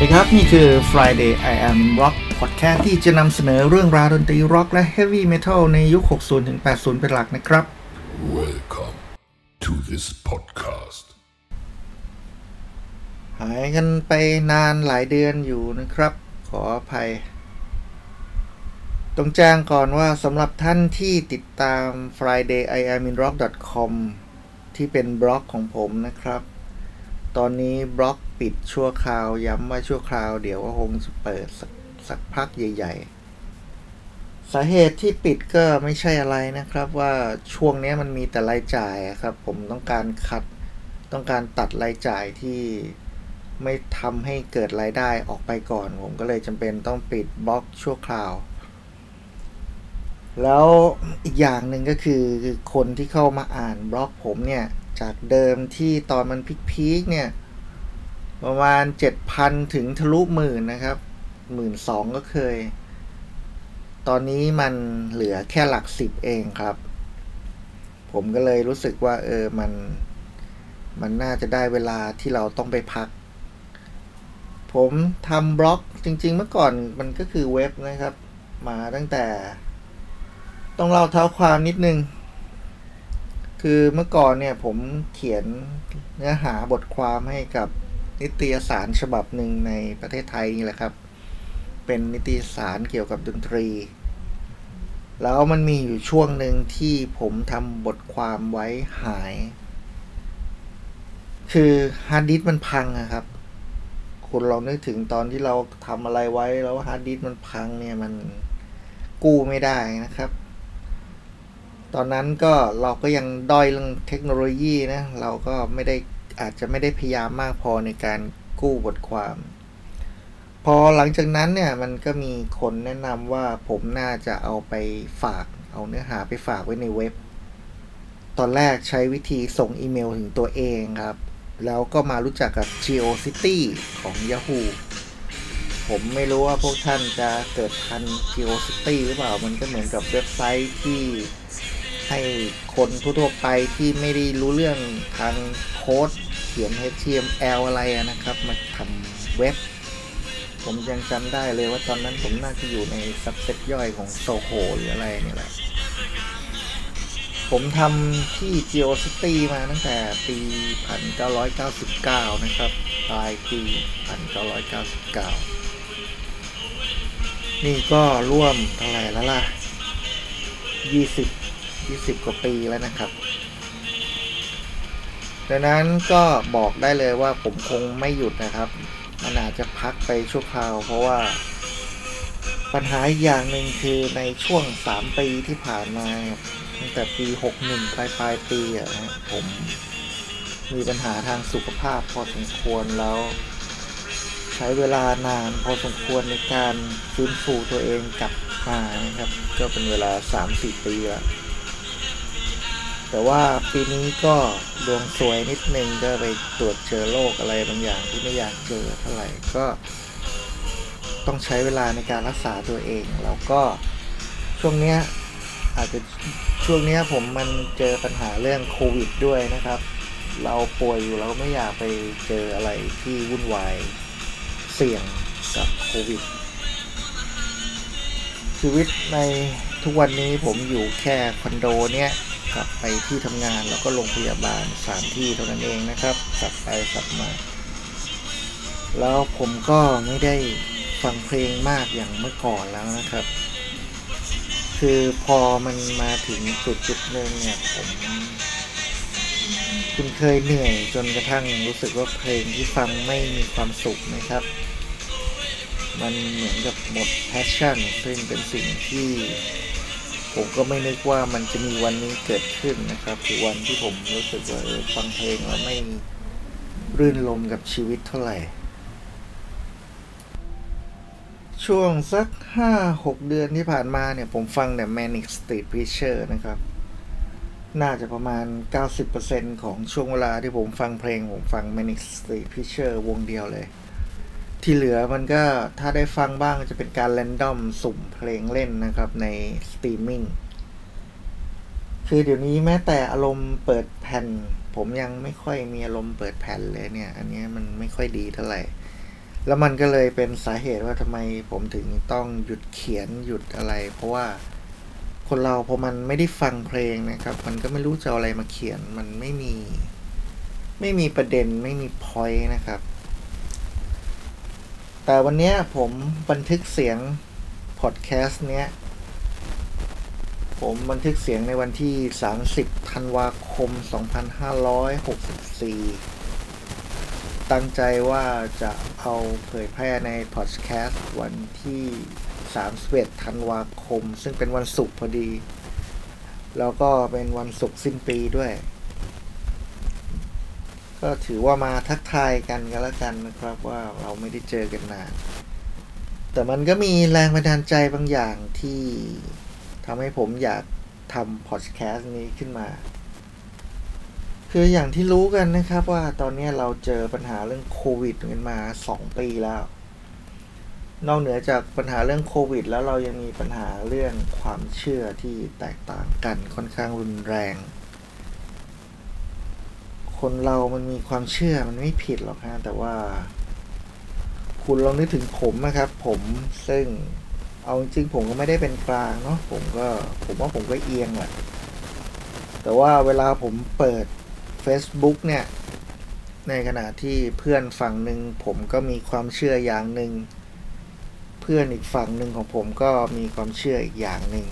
วัสดีครับ นี่คือ Friday I Am Rock Podcast ที่จะนำเสนอเรื่องราวดนตรีร็อกและ Heavy Metal ในยุค 60 ถึง 80 เป็นหลักนะครับ Welcome to this podcast. หายกันไปนานหลายเดือนอยู่นะครับ ขออภัยต้องแจ้งก่อนว่าสำหรับท่านที่ติดตาม Friday I Am in Rock com ที่เป็นบล็อกของผมนะครับ ตอนนี้บล็อก ปิดชั่วคราว ย้ำว่าชั่วคราว เดี๋ยวก็คงเปิดสักสักพักใหญ่ ๆ สาเหตุที่ปิดก็ไม่ใช่อะไรนะครับว่าช่วงนี้มันมีแต่รายจ่ายครับ ผมต้องการคัดต้องการตัดรายจ่ายที่ไม่ทำให้เกิดรายได้ออกไปก่อน ผมก็เลยจำเป็นต้องปิดบล็อกชั่วคราว แล้วอีกอย่างหนึ่งก็คือคือคนที่เข้ามาอ่านบล็อกผมเนี่ย จากเดิมที่ตอนมันพีคๆเนี่ย ประมาณ7,000ถึงทะลุหมื่นนะครับหมื่นสองก็เคย ตอนนี้มันเหลือแค่หลักสิบเองครับ ผมก็เลยรู้สึกว่า เออมัน มันน่าจะได้เวลาที่เราต้องไปพัก ผมทำบล็อกจริง ๆ เมื่อก่อนมันก็คือเว็บนะครับ มาตั้งแต่ ต้องเล่าเท้าความนิดนึง คือเมื่อก่อนเนี่ยผมเขียนเนื้อหาบทความให้กับ นิตยสารฉบับหนึ่งในประเทศไทยนี่แหละครับ เป็นนิตยสารเกี่ยวกับดนตรี แล้วมันมีอยู่ช่วงหนึ่งที่ผมทำบทความไว้หาย คือฮาร์ดดิสก์มันพังอะครับ คุณลองนึกถึงตอนที่เราทำอะไรไว้แล้วฮาร์ดดิสก์มันพังเนี่ยมันกู้ไม่ได้นะครับตอนนั้นก็เราก็ยังด้อยเรื่องเทคโนโลยีนะ เราก็ไม่ได้ อาจจะไม่ได้พยายามมากพอในการกู้บทความ พอหลังจากนั้นเนี่ยมันก็มีคนแนะนำว่าผมน่าจะเอาไปฝาก เอาเนื้อหาไปฝากไว้ในเว็บ ตอนแรกใช้วิธีส่งอีเมลถึงตัวเองครับ แล้วก็มารู้จักกับ GeoCity ของ Yahoo ผมไม่รู้ว่าพวกท่านจะเกิดทัน GeoCity หรือเปล่า มันก็เหมือนกับเว็บไซต์ที่ให้คนทั่วๆไปที่ไม่ได้รู้เรื่องทางโค้ด ขียน HTML อะไรนะครับ มาทำเว็บ ผมยังจำได้เลยว่าตอนนั้นผมน่าจะอยู่ในซับเซตย่อยของโซโ o หรืออะไรนี่แหละ ผมทำที่ GeoCity มาตั้งแต่ปี 1999 นะครับปลายปี 1999 นี่ก็ร่วมเท่าไหร่แล้วล่ะ 20 20 กว่าปีแล้วนะครับ ดังนั้นก็บอกได้เลยว่าผมคงไม่หยุดนะครับ มันอาจจะพักไปชั่วคราว เพราะว่า ปัญหาอย่างหนึ่งคือในช่วง 3 ปีที่ผ่านมาตั้งแต่ปี 61 ปลายปลายปีอะผมมีปัญหาทางสุขภาพพอสมควรแล้ว ใช้เวลานานพอสมควรในการฟื้นฟูตัวเองกลับมานะครับ ก็เป็นเวลา 3-4 ปีแล้ว แต่ว่าปีนี้ก็ดวงสวยนิดนึงก็ไปตรวจเจอโรคอะไรบางอย่างที่ไม่อยากเจอเท่าไหร่ก็ต้องใช้เวลาในการรักษาตัวเอง แล้วก็ช่วงเนี้ยอาจจะช่วงเนี้ยผมมันเจอปัญหาเรื่องโควิดด้วยนะครับ เราป่วยอยู่เราไม่อยากไปเจออะไรที่วุ่นวายเสี่ยงกับโควิด ชีวิตในทุกวันนี้ผมอยู่แค่คอนโดเนี้ย กลับไปที่ทำงานแล้วก็โรงพยาบาลสามที่เท่านั้นเองนะครับกลับไปกลับมา แล้วผมก็ไม่ได้ฟังเพลงมากอย่างเมื่อก่อนแล้วนะครับ คือพอมันมาถึงจุดจุดหนึ่งเนี่ยผมคุณเคยเหนื่อยจนกระทั่งรู้สึกว่าเพลงที่ฟังไม่มีความสุขนะครับ มันเหมือนกับหมดแพชชั่นซึ่งเป็นสิ่งที่ ผมก็ไม่นึกว่ามันจะมีวันนี้เกิดขึ้นนะครับ คือวันที่ผมรู้สึกว่าฟังเพลงแล้วไม่รื่นรมย์กับชีวิตเท่าไหร่ ช่วงสักห้าหกเดือนที่ผ่านมาเนี่ย ผมฟังแต่ Manic Street Preachers นะครับ น่าจะประมาณ 90%ของช่วงเวลาที่ผมฟังเพลง ผมฟัง Manic Street Preachers วงเดียวเลย ที่เหลือมันก็ถ้าได้ฟังบ้างจะเป็นการ random สุ่มเพลงเล่นนะครับในสตรีมมิ่งคือเดี๋ยวนี้แม้แต่อารมณ์เปิดแผ่น ผมยังไม่ค่อยมีอารมณ์เปิดแผ่นเลยเนี่ย อันนี้มันไม่ค่อยดีเท่าไหร่ แล้วมันก็เลยเป็นสาเหตุว่าทำไมผมถึงต้องหยุดเขียนหยุดอะไร เพราะว่าคนเราพอมันไม่ได้ฟังเพลงนะครับ มันก็ไม่รู้จะเอาอะไรมาเขียน มันไม่มี ไม่มีประเด็นไม่มีพอยต์นะครับ แต่วันนี้ผมบันทึกเสียงพอดแคสต์เนี้ย ผมบันทึกเสียงในวันที่ 30 ธันวาคม 2564 ตั้งใจว่าจะเอาเผยแพร่ในพอดแคสต์วันที่ 31 ธันวาคม ซึ่งเป็นวันศุกร์พอดี แล้วก็เป็นวันศุกร์สิ้นปีด้วย ก็ถือว่ามาทักทายกันกันแล้วกันนะครับว่าเราไม่ได้เจอกันนาน แต่มันก็มีแรงบันดาลใจบางอย่างที่ทำให้ผมอยากทำพอดแคสต์นี้ขึ้นมา คืออย่างที่รู้กันนะครับว่าตอนนี้เราเจอปัญหาเรื่องโควิดกันมา 2 ปีแล้ว นอกเหนือจากปัญหาเรื่องโควิด แล้วเรายังมีปัญหาเรื่องความเชื่อที่แตกต่างกันค่อนข้างรุนแรง คนเรามันมีความเชื่อมันไม่ผิดหรอกฮะแต่ว่า คุณลองนึกถึงผมนะครับ ผมซึ่งเอาจริงผมก็ไม่ได้เป็นกลางเนาะผมก็ผมว่าผมก็เอียงแหละแต่ว่าเวลาผมเปิด Facebook เนี่ย ในขณะที่เพื่อนฝั่งหนึ่งผมก็มีความเชื่ออย่างหนึ่งเพื่อนอีกฝั่งหนึ่งของผมก็มีความเชื่ออีกอย่างหนึ่ง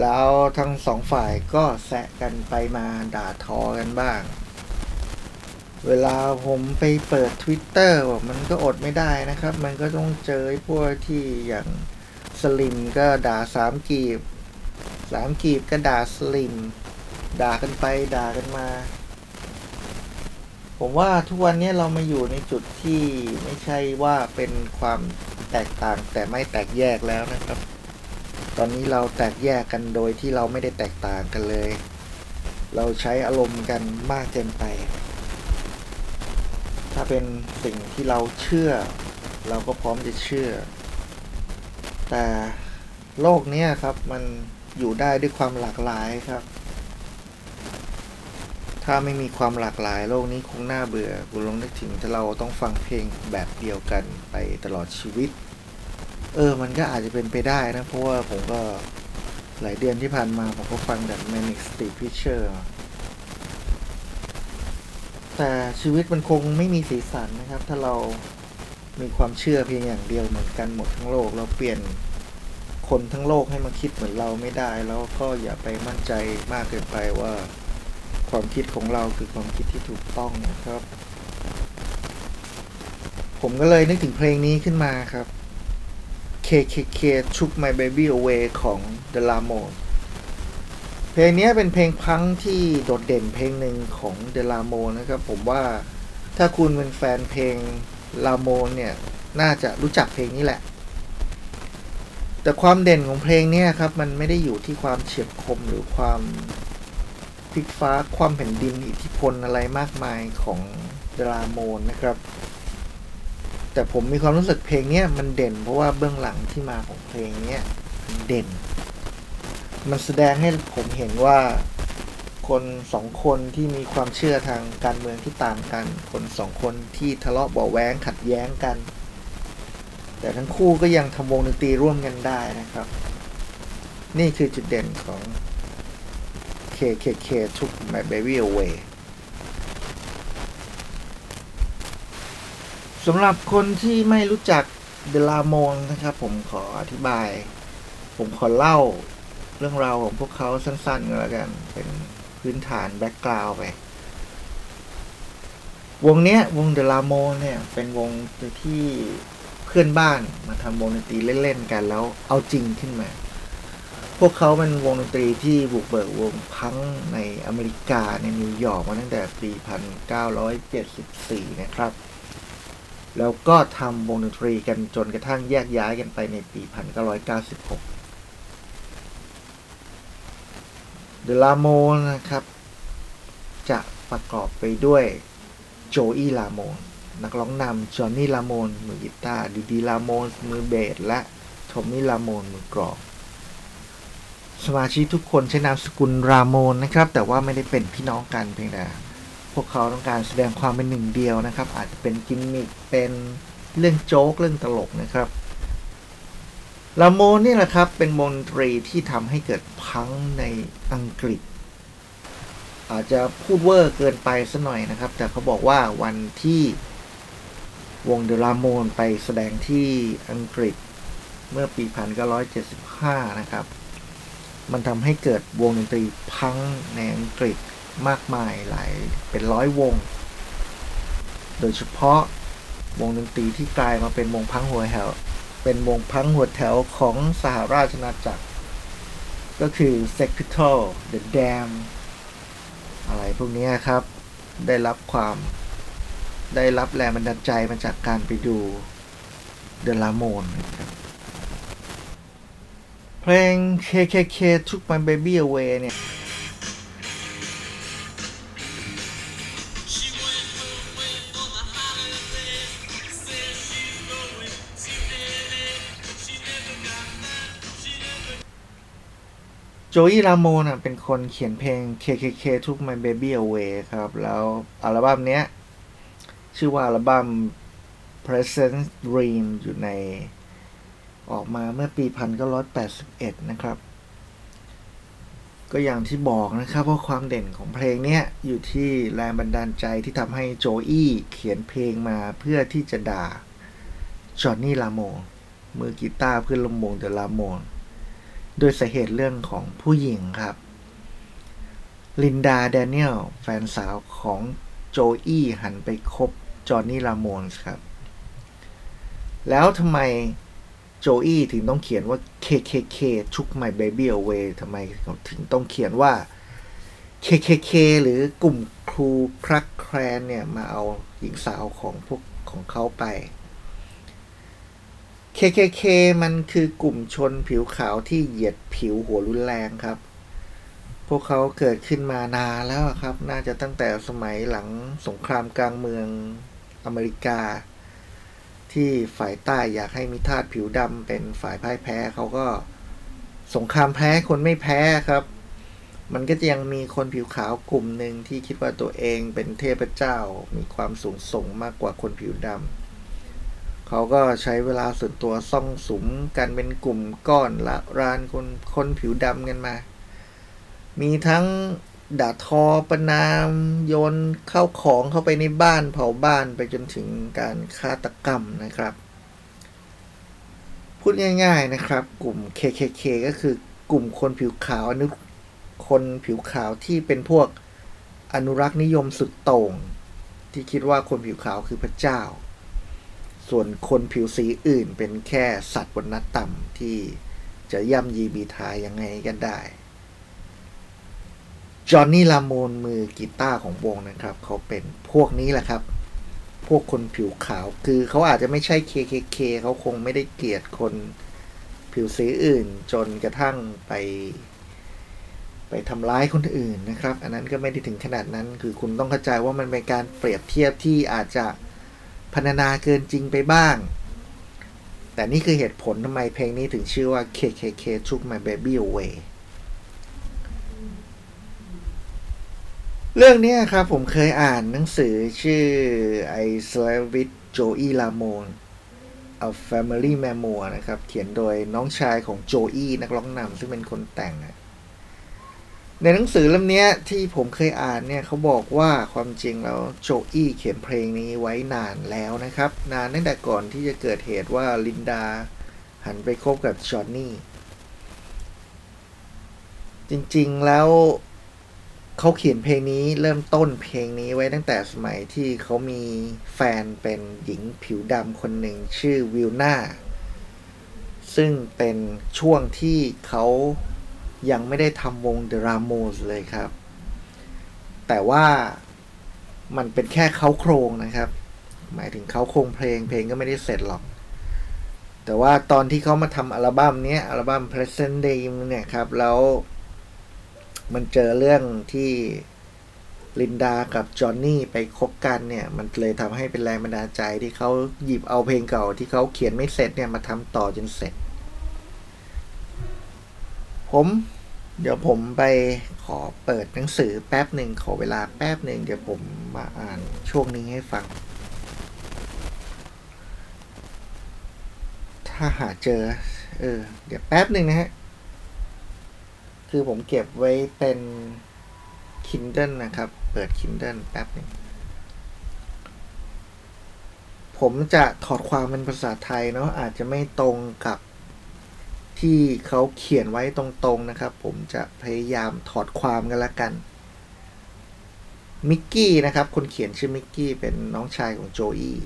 แล้วทั้งสองฝ่ายก็แซะกันไปมาด่าทอกันบ้าง เวลาผมไปเปิด Twitter มันก็อดไม่ได้นะครับ มันก็ต้องเจอพวกที่อย่างสลิมก็ด่าสามกีบสามกีบก็ด่าสลิม ด่ากันไปด่ากันมา ผมว่าทุกวันนี้เรามาอยู่ในจุดที่ไม่ใช่ว่าเป็นความแตกต่างแต่ไม่แตกแยกแล้วนะครับ ตอนนี้เราแตกแยกกันโดยที่เราไม่ได้แตกต่างกันเลย เราใช้อารมณ์กันมากเกินไป ถ้าเป็นสิ่งที่เราเชื่อ เราก็พร้อมจะเชื่อ แต่โลกนี้ครับมันอยู่ได้ด้วยความหลากหลายครับ ถ้าไม่มีความหลากหลาย โลกนี้คงน่าเบื่อคุณลองนึกถึงถ้าเราต้องฟังเพลงแบบเดียวกันไปตลอดชีวิต เออ มันก็อาจจะเป็นไปได้นะ เพราะว่าผมก็หลายเดือนที่ผ่านมา ผมก็ฟังแบบ Manic Street Preacher แต่ชีวิตมันคงไม่มีสีสันนะครับ ถ้าเรามีความเชื่อเพียงอย่างเดียวเหมือนกันหมดทั้งโลก เราเปลี่ยนคนทั้งโลกให้มาคิดเหมือนเราไม่ได้ แล้วก็อย่าไปมั่นใจมากเกินไปว่าความคิดของเราคือความคิดที่ถูกต้องนะครับ ผมก็เลยนึกถึงเพลงนี้ขึ้นมาครับ KKK Took My Baby Away ของ The Ramones เพลงนี้เป็นเพลงพังที่โดดเด่นเพลงหนึ่งของ The Ramones นะครับ ผมว่าถ้าคุณเป็นแฟนเพลง Ramones เนี่ย น่าจะรู้จักเพลงนี้แหละ แต่ความเด่นของเพลงนี้ครับ มันไม่ได้อยู่ที่ความเฉียบคมหรือความพลิกฟ้าความแผ่นดินอิทธิพลอะไรมากมายของเดลาโมนนะครับ แต่ผมมีความรู้สึกเพลงนี้มันเด่น เพราะว่าเบื้องหลังที่มาของเพลงนี้มันเด่น มันแสดงให้ผมเห็นว่าคนสองคนที่มีความเชื่อทางการเมืองที่ต่างกัน คนสองคนที่ทะเลาะเบาแว้งขัดแย้งกัน แต่ทั้งคู่ก็ยังทำวงดนตรีร่วมกันได้นะครับ นี่คือจุดเด่นของ KKK took my baby away สำหรับคนที่ไม่รู้จัก The Ramones นะครับผมขออธิบาย ผมขอเล่าเรื่องราวของพวกเขาสั้นๆก็แล้วกัน เป็นพื้นฐาน background ไป วงเนี้ยวง The Ramones เนี่ย เป็นวงที่เพื่อนบ้านมาทำวงดนตรีเล่นๆกันแล้วเอาจริงขึ้นมา พวกเขาเป็นวงดนตรีที่บุกเบิกวงพังก์ในอเมริกาในนิวยอร์กมาตั้งแต่ปี 1974 นะครับ แล้วก็ทำวงดนตรีกันจนกระทั่งแยกย้ายกันไปในปี 1996 เดลาโมนนะครับ จะประกอบไปด้วยโจอี้ลาโมนนักร้องนำจอห์นนี่ลาโมนมือกีตาร์ดีดีลาโมนมือเบสและโทมมี่ลาโมนมือกลองสมาชิกทุกคนใช้นามสกุลรามอนนะครับ แต่ว่าไม่ได้เป็นพี่น้องกันเพียงแต่ พวกเขาต้องการแสดงความเป็นหนึ่งเดียวนะครับ อาจจะเป็นกิมมิคเป็นเรื่องโจ๊กเรื่องตลกนะครับ Ramones นี่แหละครับ เป็นวงดนตรีที่ทำให้เกิดพังในอังกฤษ อาจจะพูดเวอร์เกินไปสัหน่อยนะครับ แต่เขาบอกว่าวันที่วง The Ramones ไปแสดงที่อังกฤษเมื่อปี 1975 นะครับ มันทำให้เกิดวงดนตรีพังในอังกฤษ มากมายหลายเป็นร้อยวง โดยเฉพาะวงดนตรีที่กลายมาเป็นวงพังหัวแถว เป็นวงพังหัวแถวของสหราชอาณาจักร ก็คือ Sex Pistols The Dam อะไรพวกนี้ครับ ได้รับความได้รับแรงบันดาลใจมาจากการไปดู The Ramones นะครับเพลง KKK Took My Baby Away เนี่ย โจอี้รามโมนเป็นคนเขียนเพลง KKK Took My Baby Away ครับ แล้วอัลบั้มเนี้ย ชื่อว่าอัลบั้ม Present Dream อยู่ใน ออกมาเมื่อปี 1981 นะครับ ก็อย่างที่บอกนะครับว่าความเด่นของเพลงเนี้ย อยู่ที่แรงบันดาลใจที่ทำให้โจอี้เขียนเพลงมาเพื่อที่จะด่าจอห์นนี่ลาโมนมือกีตาร์เพื่อนลมวงเดอะลาโมน โดยสาเหตุเรื่องของผู้หญิงครับ ลินดาแดเนียลแฟนสาวของโจอี้หันไปคบจอห์นนี่ลาโมนส์ครับ แล้วทำไมโจอี้ถึงต้องเขียนว่า KKK took my baby away ทำไมถึงต้องเขียนว่า KKK หรือกลุ่มครูครักแครนเนี่ย มาเอาหญิงสาวของพวกของเขาไป KKK มันคือกลุ่มชนผิวขาวที่เหยียดผิวหัวรุนแรงครับ พวกเขาเกิดขึ้นมานานแล้วครับ น่าจะตั้งแต่สมัยหลังสงครามกลางเมืองอเมริกา ที่ฝ่ายใต้อยากให้มีทาสผิวดำเป็นฝ่ายพ่ายแพ้เขาก็สงครามแพ้คนไม่แพ้ครับ มันก็จะยังมีคนผิวขาวกลุ่มหนึ่งที่คิดว่าตัวเองเป็นเทพเจ้า มีความสูงส่งมากกว่าคนผิวดำ เขาก็ใช้เวลาส่วนตัวซ่องสุมกันเป็นกลุ่มก้อนละรานคนคนผิวดำกันมา มีทั้งด่าทอประนามโยนเข้าของเข้าไปในบ้านเผาบ้านไปจนถึงการฆาตกรรมนะครับ พูดง่าย ๆนะครับ กลุ่ม KKK ก็คือกลุ่มคนผิวขาวอนุคนผิวขาวที่เป็นพวกอนุรักษ์นิยมสุดโต่ง ที่คิดว่าคนผิวขาวคือพระเจ้า ส่วนคนผิวสีอื่นเป็นแค่สัตว์บนนัดต่ำที่จะย่ำยีบีทายยังไงกันได้ จอห์นนี่ลาโมนมือกีตาร์ของวงนะครับ เขาเป็นพวกนี้แหละครับ พวกคนผิวขาวคือเขาอาจจะไม่ใช่ KKK เขาคงไม่ได้เกลียดคนผิวสีอื่น จนกระทั่งไป ไปทำร้ายคนอื่นนะครับ อันนั้นก็ไม่ได้ถึงขนาดนั้น คือคุณต้องเข้าใจว่ามันเป็นการเปรียบเทียบที่อาจจะ พรรณนาเกินจริงไปบ้าง แต่นี่คือเหตุผลทำไมเพลงนี้ถึงชื่อว่า KKK Took My Baby Away เรื่องนี้ครับผมเคยอ่านหนังสือชื่อ I Slept with Joey Lamone A Family Memoir นะครับ เขียนโดยน้องชายของโจอี้นักร้องนำซึ่งเป็นคนแต่งอะ ในหนังสือเล่มนี้ที่ผมเคยอ่านเนี่ยเขาบอกว่าความจริงแล้วโจอี้เขียนเพลงนี้ไว้นานแล้วนะครับ นานตั้งแต่ก่อนที่จะเกิดเหตุว่าลินดาหันไปคบกับจอห์นนี่ จริงๆแล้วเขาเขียนเพลงนี้เริ่มต้นเพลงนี้ไว้ตั้งแต่สมัยที่เขามีแฟนเป็นหญิงผิวดำคนหนึ่งชื่อวิลนาซึ่งเป็นช่วงที่เขา ยังไม่ได้ทำวง The Ramones เลยครับ แต่ว่ามันเป็นแค่เขาโครงนะครับ หมายถึงเขาโครงเพลงเพลงก็ไม่ได้เสร็จหรอก แต่ว่าตอนที่เขามาทำอัลบั้มนี้อัลบั้ม Present Day เนี่ยครับ แล้วมันเจอเรื่องที่ลินดากับจอห์นนี่ไปคบกันเนี่ย มันเลยทำให้เป็นแรงบันดาลใจที่เขาหยิบเอาเพลงเก่าที่เขาเขียนไม่เสร็จเนี่ยมาทำต่อจนเสร็จ ผม เดี๋ยวผมไปขอเปิดหนังสือแป๊บหนึ่งขอเวลาแป๊บหนึ่งเดี๋ยวผมมาอ่านช่วงนี้ให้ฟัง ถ้าหาเจอ เออ เดี๋ยวแป๊บหนึ่งนะฮะ คือผมเก็บไว้เป็น Kindle นะครับ เปิด Kindle แป๊บหนึ่งผมจะถอดความเป็นภาษาไทยเนาะอาจจะไม่ตรงกับ ที่เขาเขียนไว้ตรงๆนะครับ ผมจะพยายามถอดความกันละกันมิกกี้นะครับคนเขียนชื่อมิกกี้เป็นน้องชายของโจอี้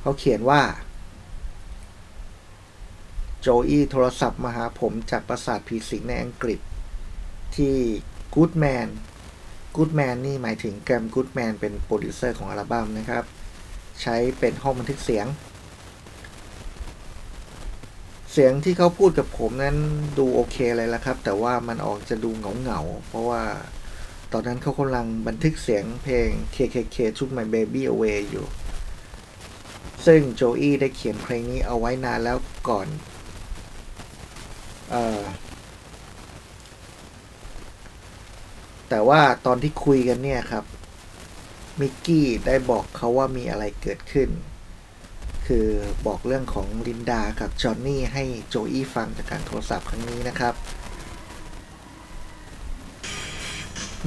เขาเขียนว่าโจอี้โทรศัพท์มาหาผมจากปราสาทผีสิงในอังกฤษ ที่ Gouldman Gouldman นี่หมายถึงแกรม Goodman เป็นโปรดิวเซอร์ของอัลบั้มนะครับ ใช้เป็นห้องบันทึกเสียง เสียงที่เขาพูดกับผมนั้นดูโอเคเลยละครับ แต่ว่ามันออกจะดูเหงาๆเพราะว่าตอนนั้นเขากำลังบันทึกเสียงเพลง KKK Took My Baby Away อยู่ ซึ่งโจอี้ได้เขียนเพลงนี้เอาไว้นานแล้วก่อนออแต่ว่าตอนที่คุยกันเนี่ยครับ มิกกี้ได้บอกเขาว่ามีอะไรเกิดขึ้น คือบอกเรื่องของลินดากับจอห์นนี่ให้โจอี้ฟังจากการโทรศัพท์ครั้งนี้นะครับ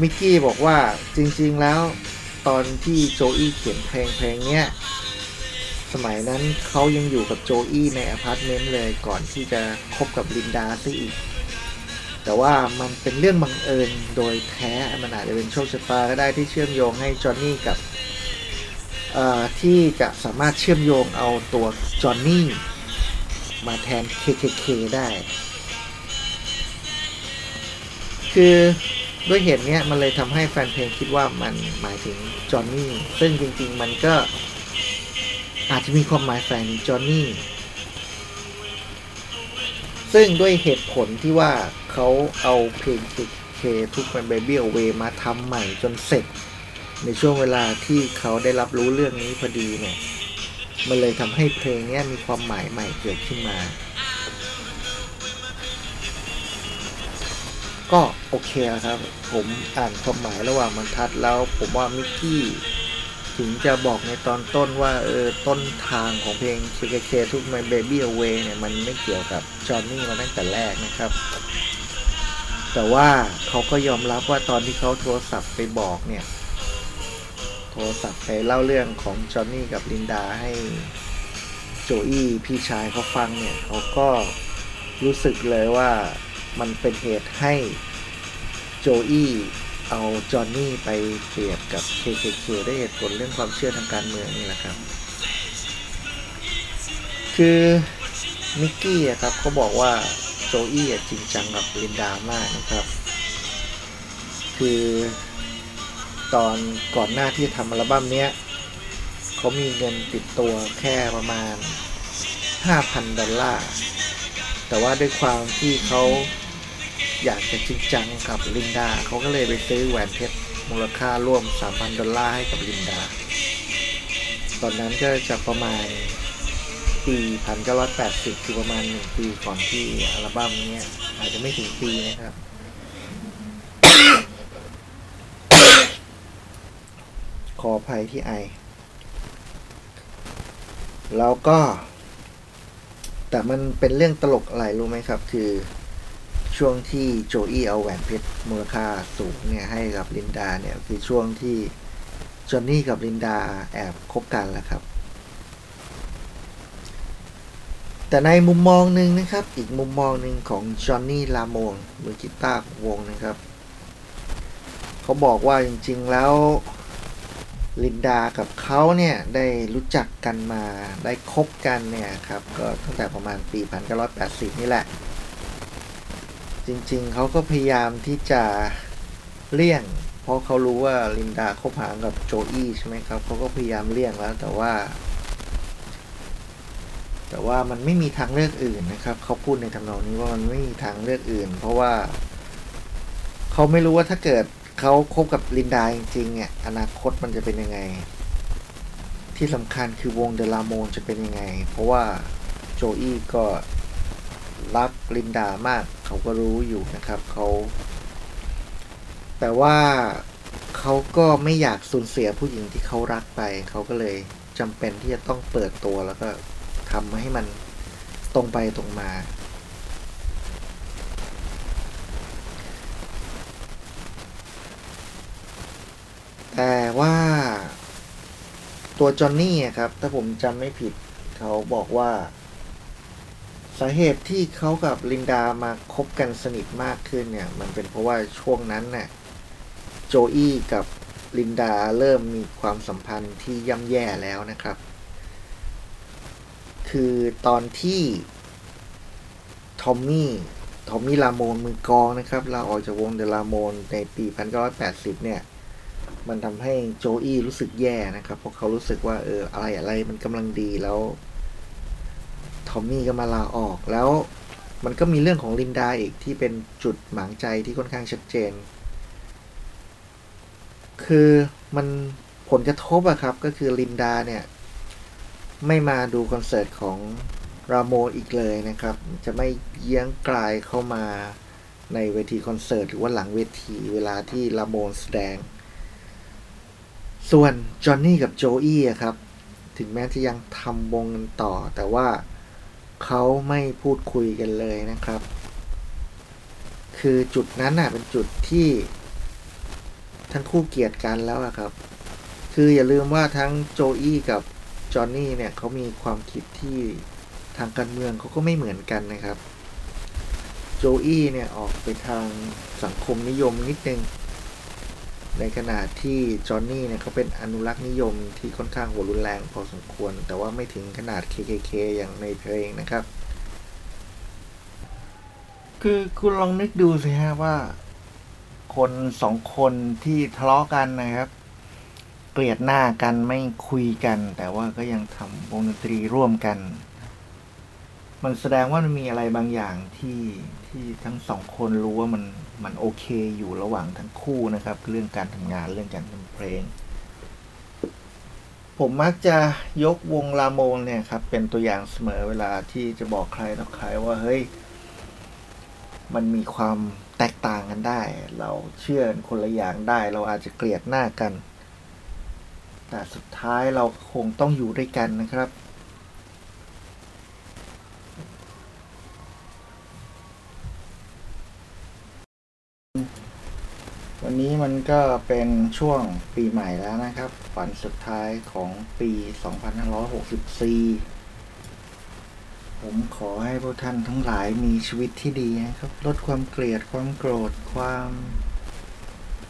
มิกกี้บอกว่าจริงๆแล้วตอนที่โจอี้เขียนเพลงเพลงเนี้ยสมัยนั้นเขายังอยู่กับโจอี้ในอพาร์ตเมนต์เลยก่อนที่จะคบกับลินดาซะอีก แต่ว่ามันเป็นเรื่องบังเอิญโดยแท้มันอาจจะเป็นโชคชะตาก็ได้ที่เชื่อมโยงให้จอห์นนี่กับ ที่จะสามารถเชื่อมโยงเอาตัวจอห์นนี่มาแทน KKK ได้ คือด้วยเหตุนี้มันเลยทำให้แฟนเพลงคิดว่ามันหมายถึงจอห์นนี่ ซึ่งจริงๆมันก็อาจจะมีความหมายแฝงจอห์นนี่ ซึ่งด้วยเหตุผลที่ว่าเขาเอาเพลงเคทุกมันเบบี้เอาเวมาทำใหม่จนเสร็จ ในช่วงเวลาที่เขาได้รับรู้เรื่องนี้พอดีเนี่ย มันเลยทำให้เพลงนี้มีความหมายใหม่เกิดขึ้นมา ก็โอเคครับ ผมอ่านความหมายระหว่างบรรทัดแล้ว ผมว่ามิกกี้ถึงจะบอกในตอนต้นว่าเออต้นทางของเพลง KKK ทุก My Baby Away เนี่ย มันไม่เกี่ยวกับจอห์นนี่มาตั้งแต่แรกนะครับ แต่ว่าเขาก็ยอมรับว่าตอนที่เขาโทรศัพท์ไปบอกเนี่ย โทรศัพท์ไปเล่าเรื่องของจอห์นนี่กับลินดาให้โจอี้พี่ชายเขาฟังเนี่ยเขาก็รู้สึกเลยว่ามันเป็นเหตุให้โจอี้เอาจอห์นนี่ไปเปรียบกับ KKK ได้เหตุผลเรื่องความเชื่อทางการเมืองนี่แหละครับ คือมิกกี้ครับเขาบอกว่าโจอี้จริงจังกับลินดามากนะครับ คือ ตอนก่อนหน้าที่ทำอัลบั้มเนี้ยเขามีเงินติดตัวแค่ประมาณ 5,000 ดอลลาร์ แต่ว่าด้วยความที่เขาอยากจะจริงจังกับลินดาเขาก็เลยไปซื้อแหวนเพชรมูลค่าร่วม 3,000 ดอลลาร์ให้กับลินดา ตอนนั้นก็จะประมาณปี 1980 คือประมาณ 1 ปีก่อนที่อัลบั้มเนี้ยอาจจะไม่ถึงปีนะครับ ขออภัยที่ไอ แล้วก็ แต่มันเป็นเรื่องตลกอะไรรู้ไหมครับ คือช่วงที่โจอี้เอาแหวนเพชรมูลค่าสูงเนี่ยให้กับลินดาเนี่ยคือช่วงที่จอห์นนี่กับลินดาแอบคบกันแหละครับ แต่ในมุมมองหนึ่งนะครับ อีกมุมมองหนึ่งของจอห์นนี่ลาโมงมือกีตาร์วงนะครับ เขาบอกว่าจริงๆแล้ว ลินดากับเขาเนี่ยได้รู้จักกันมาได้คบกันเนี่ยครับก็ตั้งแต่ประมาณปี 1980 นี่แหละ จริงๆ เขาก็พยายามที่จะเลี่ยง เพราะเขารู้ว่าลินดาคบหากับโจอี้ใช่ไหมครับเขาก็พยายามเลี่ยงแล้วแต่ว่า แต่ว่ามันไม่มีทางเลือกอื่นนะครับเขาพูดในทำนองนี้ว่ามันไม่มีทางเลือกอื่น เพราะว่าเขาไม่รู้ว่าถ้าเกิด เขาคบกับลินดาจริงๆเนี่ยอนาคตมันจะเป็นยังไง ที่สำคัญคือวงเดลาโมนจะเป็นยังไง เพราะว่าโจอี้ก็รักลินดามาก เขาก็รู้อยู่นะครับเขาแต่ว่าเขเขาก็ไม่อยากสูญเสียผู้หญิงที่เขารักไป เขาก็เลยจำเป็นที่จะต้องเปิดตัวแล้วก็ทำให้มันตรงไปตรงมา แต่ว่าตัวจอห์นนี่ครับ ถ้าผมจำไม่ผิดเขาบอกว่า สาเหตุที่เขากับลินดามาคบกันสนิทมากขึ้นเนี่ย มันเป็นเพราะว่าช่วงนั้นเนี่ยโจอี้กับลินดาเริ่มมีความสัมพันธ์ที่ย่ำแย่แล้วนะครับ คือตอนที่ทอมมี่ทอมมี่ลาโมนมือกองนะครับลาออกจากวงเดลาโมนในปี 1980 เนี่ย มันทำให้โจอี้รู้สึกแย่นะครับ เพราะเขารู้สึกว่าเอออะไรอะไรมันกำลังดีแล้ว ทอมมี่ก็มาลาออกแล้ว มันก็มีเรื่องของลินดาอีกที่เป็นจุดหมางใจที่ค่อนข้างชัดเจน คือมันผลกระทบอะครับก็คือลินดาเนี่ย ไม่มาดูคอนเสิร์ตของราโมอีกเลยนะครับ จะไม่เยื้องกลายเข้ามาในเวทีคอนเสิร์ตหรือว่าหลังเวทีเวลาที่ราโมนแสดง ส่วนจอห์นนี่กับโจอี้ครับ ถึงแม้จะยังทำวงกันต่อ แต่ว่าเขาไม่พูดคุยกันเลยนะครับ คือจุดนั้นน่ะเป็นจุดที่ทั้งคู่เกลียดกันแล้วครับ คืออย่าลืมว่าทั้งโจอี้กับจอห์นนี่เนี่ยเขามีความคิดที่ทางการเมืองเขาก็ไม่เหมือนกันนะครับ โจอี้เนี่ยออกไปทางสังคมนิยมนิดนึง ในขณะที่จอห์นนี่เนี่ยเขาเป็นอนุรักษ์นิยมที่ค่อนข้างหัวรุนแรงพอสมควร แต่ว่าไม่ถึงขนาด KKK อย่างในเพลงนะครับ คือคุณลองนึกดูสิฮะว่า คนสองคนที่ทะเลาะกันนะครับ เกลียดหน้ากันไม่คุยกัน แต่ว่าก็ยังทำวงดนตรีร่วมกัน มันแสดงว่ามันมีอะไรบางอย่างที่ที่ทั้งสองคนรู้ว่ามันมันโอเคอยู่ระหว่างทั้งคู่นะครับ เรื่องการทำงานเรื่องการทำเพลง ผมมักจะยกวงลาโมนเนี่ยครับ เป็นตัวอย่างเสมอเวลาที่จะบอกใครต่อใครว่าเฮ้ยมันมีความแตกต่างกันได้ เราเชื่อคนละอย่างได้ เราอาจจะเกลียดหน้ากัน แต่สุดท้ายเราคงต้องอยู่ด้วยกันนะครับ วันนี้มันก็เป็นช่วงปีใหม่แล้วนะครับ วันสุดท้ายของปี 2564 ผมขอให้พวกท่านทั้งหลายมีชีวิตที่ดีนะครับ ลดความเกลียดความโกรธความ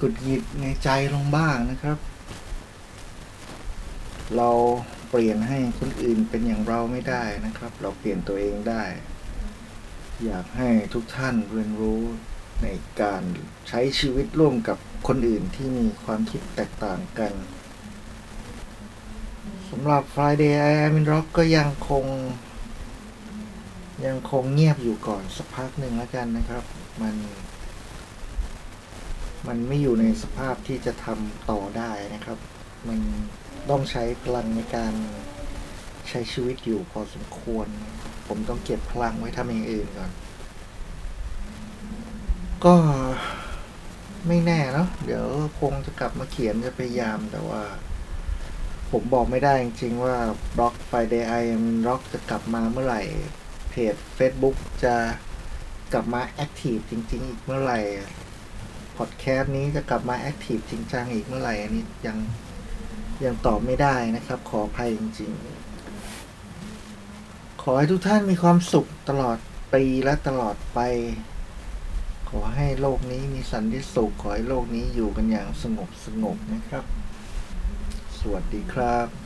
กุดหงิดในใจลงบ้างนะครับ เราเปลี่ยนให้คนอื่นเป็นอย่างเราไม่ได้นะครับ เราเปลี่ยนตัวเองได้ อยากให้ทุกท่านเรียนรู้ ในการใช้ชีวิตร่วมกับคนอื่นที่มีความคิดแตกต่างกันสำหรับ Friday I Am in Rock ก็ยังคง ยังคงเงียบอยู่ก่อนสักพักหนึ่งแล้วกันนะครับ มัน มันไม่อยู่ในสภาพที่จะทำต่อได้นะครับ มันต้องใช้พลังในการใช้ชีวิตอยู่พอสมควร ผมต้องเก็บพลังไว้ทำอย่างอื่นก่อน ก็ไม่แน่เนาะเดี๋ยวคงจะกลับมาเขียนจะพยายามแต่ว่า ผมบอกไม่ได้จริงๆว่า Rock Friday I am Rock จะกลับมาเมื่อไหร่ เพจ Facebook จะกลับมา active จริง ๆ อีกเมื่อไหร่พอดแคสต์นี้จะกลับมา active จริงจังอีกเมื่อไหร่อันนี้ยังยังตอบไม่ได้นะครับ ขออภัยจริง ๆ ขอให้ทุกท่านมีความสุขตลอดปีและตลอดไป อให้โลกนี้มีสันติสุข ขอให้โลกนี้อยู่กันอย่างสงบสงบนะครับ สวัสดีครับ